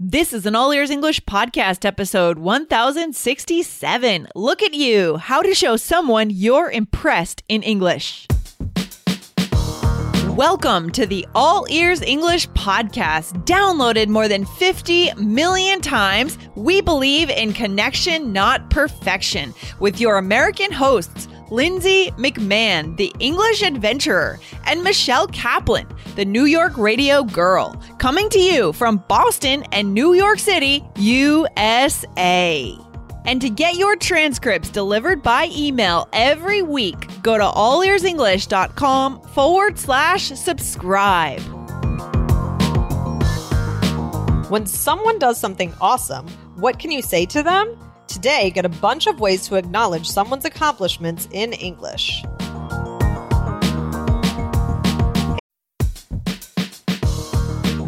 This is an All Ears English podcast episode 1067. Look at you, how to show someone you're impressed in English. Welcome to the All Ears English podcast, downloaded more than 50 million times. We believe in connection, not perfection, with your American hosts. Lindsay McMahon, the English adventurer, and Michelle Kaplan, the New York radio girl, coming to you from Boston and New York City, USA. And to get your transcripts delivered by email every week, go to allearsenglish.com forward slash subscribe. When someone does something awesome, what can you say to them? Today, get a bunch of ways to acknowledge someone's accomplishments in English.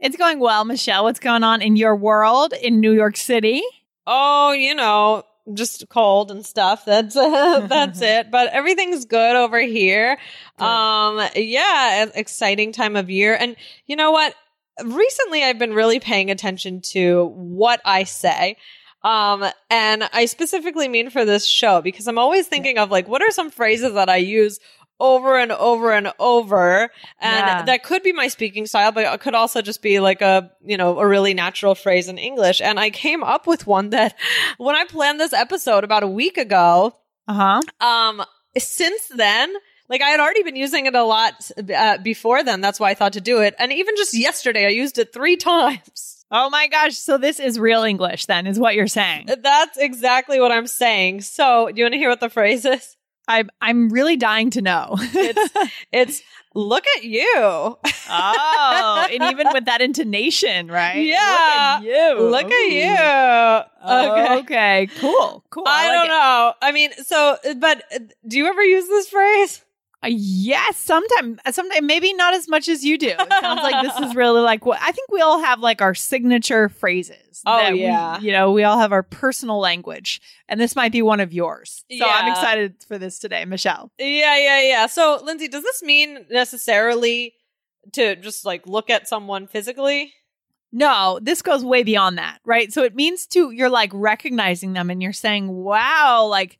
It's going well, Michelle. What's going on in your world in New York City? Oh, you know, just cold and stuff. That's uh, that's it. But everything's good over here. Good. Um, yeah, exciting time of year. And you know what? Recently, I've been really paying attention to what I say. Um, and I specifically mean for this show because I'm always thinking of like, what are some phrases that I use over and over and over. And yeah. that could be my speaking style, but it could also just be like a, you know, a really natural phrase in English. And I came up with one that when I planned this episode about a week ago, uh-huh. Um, since then, like I had already been using it a lot uh, before then. That's why I thought to do it. And even just yesterday, I used it three times. Oh my gosh. So this is real English then, is what you're saying. That's exactly what I'm saying. So do you want to hear what the phrase is? I'm I'm really dying to know. it's it's look at you. oh, and even with that intonation, right? Yeah. Look at you. Look Ooh. at you. Okay. okay. Cool. Cool. I, I like don't it. know. I mean, so but uh, do you ever use this phrase? Uh, yes, sometimes, sometimes maybe not as much as you do. It sounds like this is really like what I think we all have like our signature phrases. Oh yeah, we, you know, we all have our personal language, and this might be one of yours. So yeah. I'm excited for this today, Michelle. Yeah, yeah, yeah. So Lindsay, does this mean necessarily to just like look at someone physically? No, this goes way beyond that, right? So it means to you're like recognizing them, and you're saying, "Wow, like."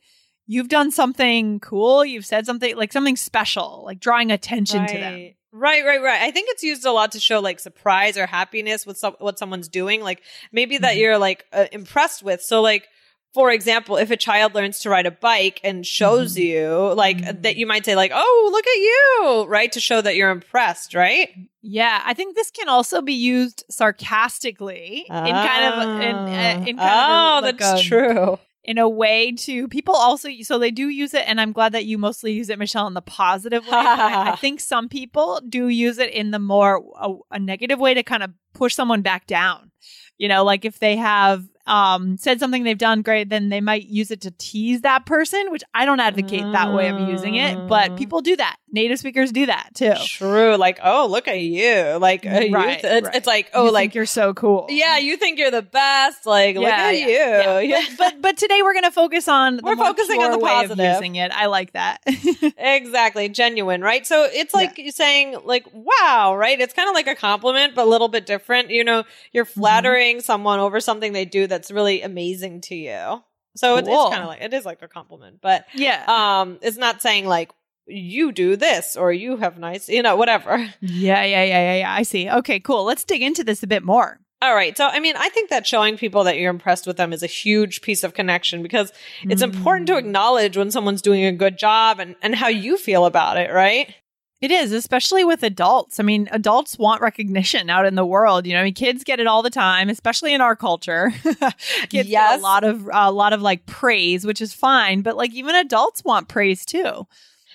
You've done something cool, you've said something like something special, like drawing attention right. to them. Right, right, right. I think it's used a lot to show like surprise or happiness with some, what someone's doing, like maybe that mm-hmm. you're like uh, impressed with. So like for example, if a child learns to ride a bike and shows mm-hmm. you, like mm-hmm. that, you might say, like, "Oh, look at you!" Right to show that you're impressed, right? Yeah, I think this can also be used sarcastically in kind of in, uh, in kind oh, of like that's a, true in a way to people also so they do use it and i'm glad that you mostly use it michelle in the positive way I, I, think some people do use it in the more a, a negative way to kind of push someone back down. You know like if they have um, said something they've done great, then they might use it to tease that person, which I don't advocate that way of using it, but mm. people do that. Native speakers do that too. True. Like, oh, look at you. Like, uh, right, th- it's, right. it's, like, oh, you like you're so cool. Yeah, you think you're the best. Like, yeah, look at yeah, you. Yeah. But, but, but today we're gonna focus on we're focusing on the positive using it. I like that. exactly, genuine, right? So it's like yeah. saying, like, wow, right? It's kind of like a compliment, but a little bit different. You know, you're Mm-hmm. flattering someone over something they do that's really amazing to you. So it, Cool. it's kind of like it is like a compliment, but Yeah. um, it's not saying like you do this or you have nice, you know, whatever. yeah, yeah, yeah, yeah, yeah. I see. Okay, cool. Let's dig into this a bit more. All right. So, I mean, I think that showing people that you're impressed with them is a huge piece of connection because it's important Mm. to acknowledge when someone's doing a good job and, and how you feel about it, right? It is, especially with adults. I mean, adults want recognition out in the world. You know, I mean, kids get it all the time, especially in our culture. kids get Yes. a lot of a lot of like praise, which is fine, but like even adults want praise too.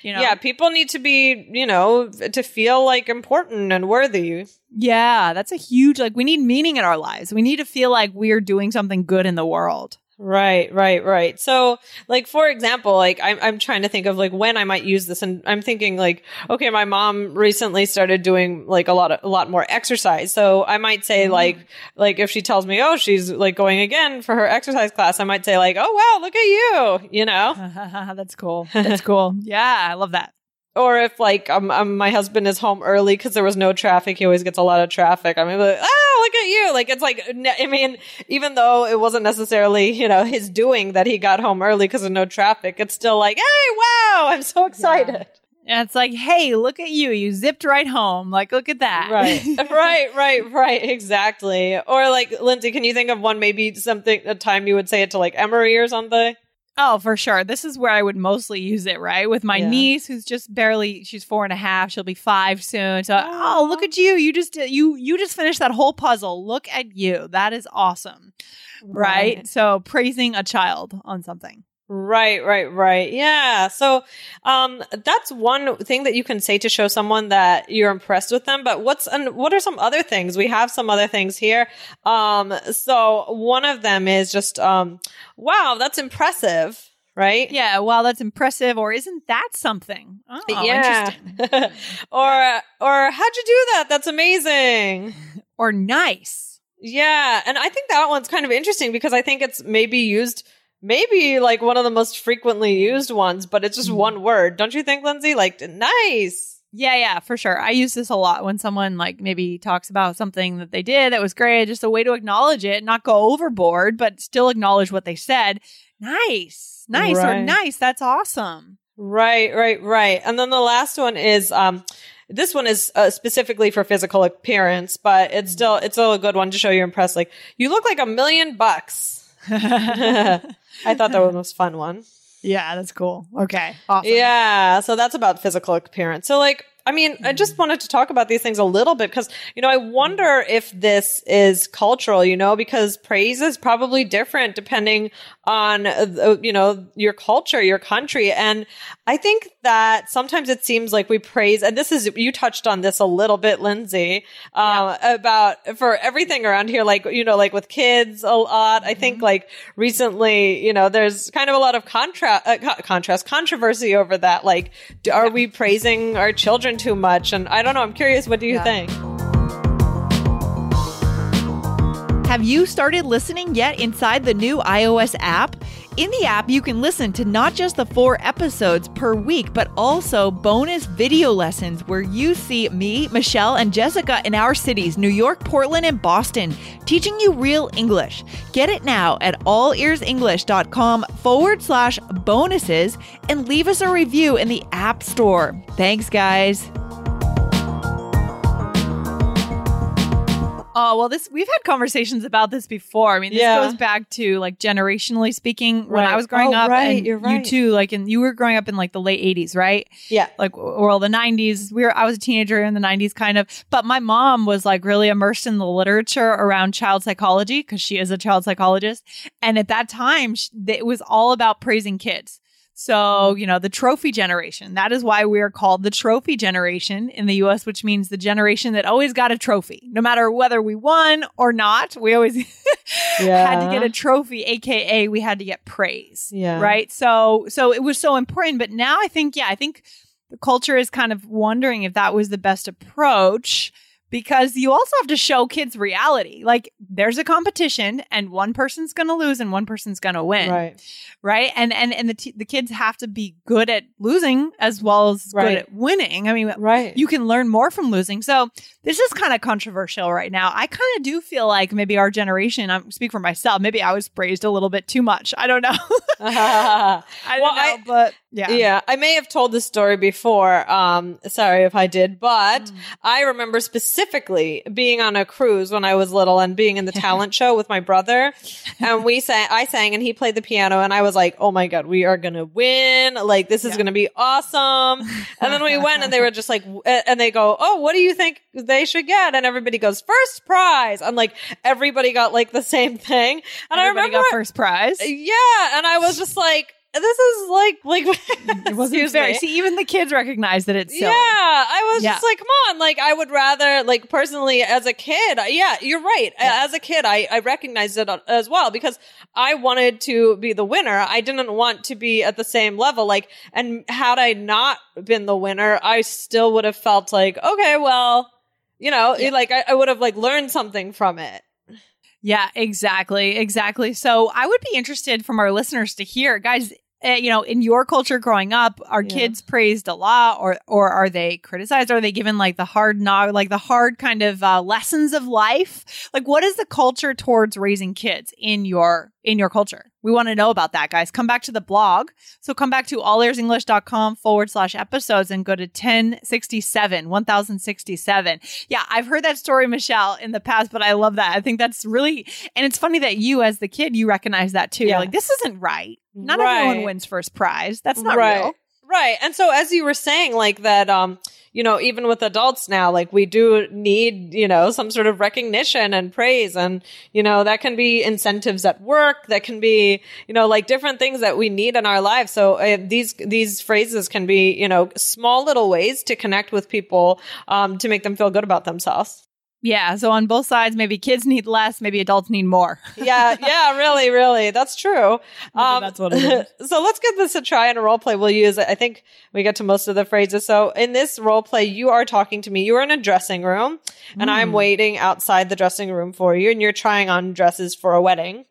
You know? Yeah. People need to be, you know, to feel like important and worthy. Yeah, that's a huge like we need meaning in our lives. We need to feel like we're doing something good in the world. Right, right, right. So, like for example, like I'm I'm trying to think of like when I might use this, and I'm thinking like, okay, my mom recently started doing like a lot of a lot more exercise, so I might say mm-hmm. like like if she tells me, oh, she's like going again for her exercise class, I might say like, oh wow, look at you, you know. that's cool. That's cool. Yeah, I love that. Or if like um, um my husband is home early because there was no traffic, he always gets a lot of traffic. I mean, like, oh, look at you! Like it's like ne- I mean, even though it wasn't necessarily you know his doing that he got home early because of no traffic, it's still like, hey, wow, I'm so excited. And it's like, hey, look at you. You zipped right home. Like, look at that. Right, right, right, right, exactly. Or like Lindsay, can you think of one maybe something a time you would say it to like Emery or something? Oh, for sure. This is where I would mostly use it, right? With my Yeah. niece, who's just barely, she's four and a half. She'll be five soon. So, oh, look at you. You just, you, you just finished that whole puzzle. Look at you. That is awesome. Right. So, praising a child on something. Right, right, right. Yeah. So, um, that's one thing that you can say to show someone that you're impressed with them. But what's, and what are some other things? We have some other things here. Um, so one of them is just, um, wow, that's impressive. Right? Yeah. Well, that's impressive. Or isn't that something? Oh, interesting. or, or how'd you do that? That's amazing. Or nice. Yeah. And I think that one's kind of interesting because I think it's maybe used, maybe like one of the most frequently used ones, but it's just Mm-hmm. one word. Don't you think, Lindsay? Like, nice. Yeah, yeah, for sure. I use this a lot when someone like maybe talks about something that they did that was great, just a way to acknowledge it, not go overboard, but still acknowledge what they said. Nice. Nice or nice. That's awesome. Right, right, right. And then the last one is, um, this one is uh, specifically for physical appearance, but it's still, it's still a good one to show you're impressed. Like, you look like a million bucks. I thought that was the fun one. Yeah, that's cool. Okay. Awesome. Yeah. So that's about physical appearance. So like, I mean, I just mm. wanted to talk about these things a little bit because, you know, I wonder if this is cultural, you know, because praise is probably different depending on, uh, you know, your culture, your country. And I think that sometimes it seems like we praise, and this is, you touched on this a little bit, Lindsay, um, about for everything around here, like, you know, like with kids a lot. I think like recently, you know, there's kind of a lot of contrast, uh, co- contrast, controversy over that. Like, are we praising our children too much? And I don't know. I'm curious. What do you Yeah. think? Have you started listening yet inside the new iOS app? In the app, you can listen to not just the four episodes per week, but also bonus video lessons where you see me, Michelle, and Jessica in our cities, New York, Portland, and Boston, teaching you real English. Get it now at allearsenglish.com forward slash bonuses and leave us a review in the App Store. Thanks, guys. Oh, well, this we've had conversations about this before. I mean, this Yeah. goes back to like generationally speaking when I was growing Oh, up. right, and you're You too, like, and you were growing up in like the late 80s, right? Yeah. Like, well, the 90s. We were, I was a teenager in the 90s, kind of. But my mom was like really immersed in the literature around child psychology because she is a child psychologist. And at that time, sh- it was all about praising kids. So, mm-hmm. you know, the trophy generation. That is why we are called the trophy generation in the US, which means the generation that always got a trophy. No matter whether we won or not, we always had to get a trophy, aka we had to get praise. Yeah. Right? So so it was so important, but now I think yeah, I think the culture is kind of wondering if that was the best approach because you also have to show kids reality. Like there's a competition and one person's going to lose and one person's going to win. Right. Right? And and and the t- the kids have to be good at losing as well as Right. good at winning. I mean, Right. you can learn more from losing. So this is kind of controversial right now. I kind of do feel like maybe our generation, I'm speak for myself, maybe I was praised a little bit too much. I don't know. I don't Well, know, I- but yeah. Yeah, I may have told this story before. Um, sorry if I did, but Mm. I remember specifically being on a cruise when I was little and being in the talent show with my brother. And we sang, I sang and he played the piano and I was like, oh my God, we are going to win. Like, this is Yeah. going to be awesome. And then we went and they were just like, and they go, oh, what do you think they should get? And everybody goes, first prize. I'm like, everybody got like the same thing. And I remember, got first prize. yeah. And I was just like, this is like, like, It wasn't me. See, even the kids recognize that it's silly. Yeah, I was Yeah. just like, come on. Like, I would rather, like, personally, as a kid, yeah, you're right. Yeah. As a kid, I, I recognized it as well because I wanted to be the winner. I didn't want to be at the same level. Like, and had I not been the winner, I still would have felt like, okay, well, you know, Yeah. like, I, I would have, like, learned something from it. Yeah, exactly. Exactly. So I would be interested from our listeners to hear, guys, uh, you know, in your culture growing up, are Yeah. kids praised a lot or or are they criticized? Are they given like the hard knock, like the hard kind of uh, lessons of life? Like what is the culture towards raising kids in your in your culture? We want to know about that, guys. Come back to the blog. So come back to allearsenglish.com forward slash episodes and go to 1067, 1067. Yeah, I've heard that story, Michelle, in the past, but I love that. I think that's really, and it's funny that you, as the kid, you recognize that too. You're Yeah. like, this isn't right. Not Right. everyone wins first prize. That's not right. real. Right. And so as you were saying, like that, um, you know, even with adults now, like we do need, you know, some sort of recognition and praise. And, you know, that can be incentives at work. That can be, you know, like different things that we need in our lives. So uh, these, these phrases can be, you know, small little ways to connect with people, um, to make them feel good about themselves. Yeah. So on both sides, maybe kids need less, maybe adults need more. Yeah. Yeah. Really, really. That's true. Um, that's what it so let's give this a try in a role play. We'll use it. I think we get to most of the phrases. So in this role play, you are talking to me. You are in a dressing room and I'm Mm. waiting outside the dressing room for you and you're trying on dresses for a wedding.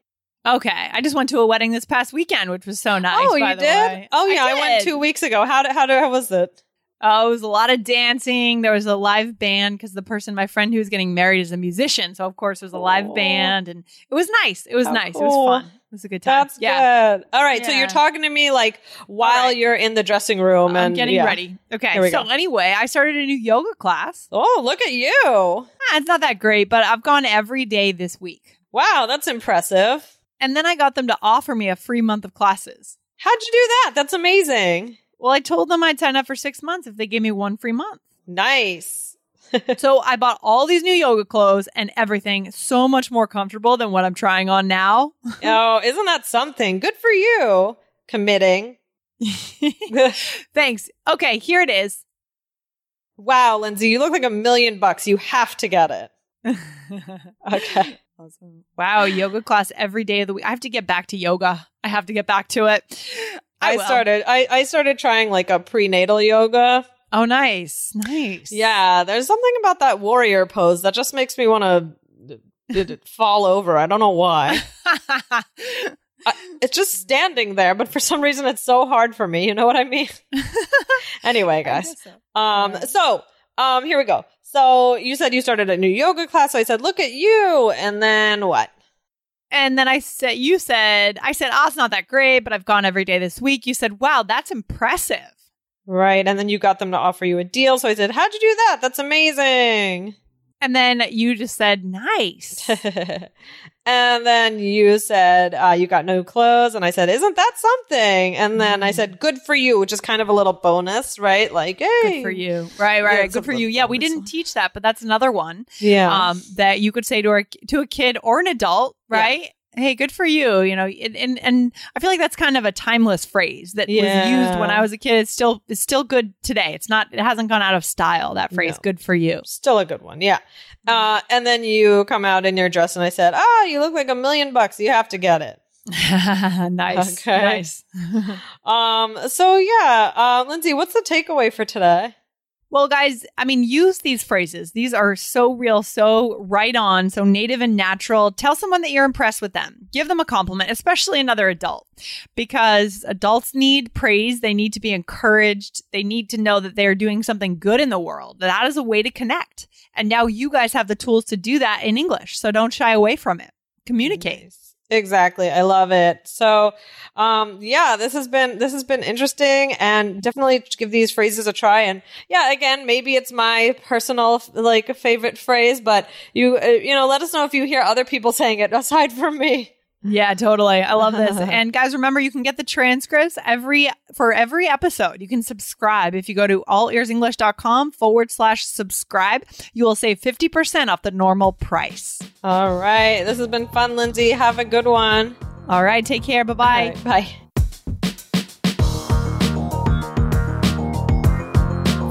Okay. I just went to a wedding this past weekend, which was so nice. oh, by you the did? way. Oh yeah. I, went two weeks ago. How did, how did, how was it? Oh, it was a lot of dancing. There was a live band because the person, my friend who was getting married, is a musician. So of course it was a live Cool. band, and it was nice. It was How nice. It was fun. It was a good time. That's yeah. good. All right. So you're talking to me like while right. you're in the dressing room I'm and getting yeah. ready. Okay. So go. anyway, I started a new yoga class. Oh, look at you. Ah, it's not that great, but I've gone every day this week. Wow. That's impressive. And then I got them to offer me a free month of classes. How'd you do that? That's amazing. Well, I told them I'd sign up for six months if they gave me one free month. Nice. so I bought all these new yoga clothes and everything so much more comfortable than what I'm trying on now. oh, isn't that something? Good for you. Committing. Thanks. Okay, here it is. wow, Lindsay, you look like a million bucks. You have to get it. Okay. Awesome. Wow, yoga class every day of the week. I have to get back to yoga. I have to get back to it. I, will. started I, I started trying like a prenatal yoga. Oh, nice. Nice. Yeah, there's something about that warrior pose that just makes me want to fall over. I don't know why. I, it's just standing there, but for some reason it's so hard for me. You know what I mean? anyway, guys. Um, Alright. so, um, here we go. So you said you started a new yoga class. So I said, look at you. And then what? And then I said, you said, I said, oh, it's not that great, but I've gone every day this week. You said, wow, that's impressive. Right. And then you got them to offer you a deal. So I said, how'd you do that? That's amazing. And then you just said, nice. and then you said, uh, you got no clothes. And I said, isn't that something? And then I Mm. said, good for you, which is kind of a little bonus, right? Like, hey. Good for you. Right, right, Yeah, Good for you. Yeah, we didn't teach that, but that's another one Yeah. um, that you could say to a, to a kid or an adult, Yeah. Hey, good for you. You know, and, and and I feel like that's kind of a timeless phrase that was used when I was a kid. It's still it's still good today. It's not. It hasn't gone out of style. That phrase, No. good for you. Still a good one. Yeah. Uh, and then you come out in your dress, and I said, "Ah, you look like a million bucks. You have to get it." nice. Okay. Nice. Um. So yeah, uh, Lindsay, what's the takeaway for today? Well, guys, I mean, use these phrases. These are so real, so right on, so native and natural. Tell someone that you're impressed with them. Give them a compliment, especially another adult, because adults need praise. They need to be encouraged. They need to know that they're doing something good in the world. That is a way to connect. And now you guys have the tools to do that in English. So don't shy away from it. Communicate. Nice. Exactly. I love it. So, um, yeah, this has been, this has been interesting and definitely give these phrases a try. And yeah, again, maybe it's my personal, like, favorite phrase, but you, uh, you know, let us know if you hear other people saying it aside from me. Yeah, totally. I love this. and guys, remember you can get the transcripts every for every episode. You can subscribe if you go to allearsenglish.com forward slash subscribe. You will save 50% off the normal price. All right. This has been fun, Lindsay. Have a good one. All right. Take care. Bye-bye. Right, bye.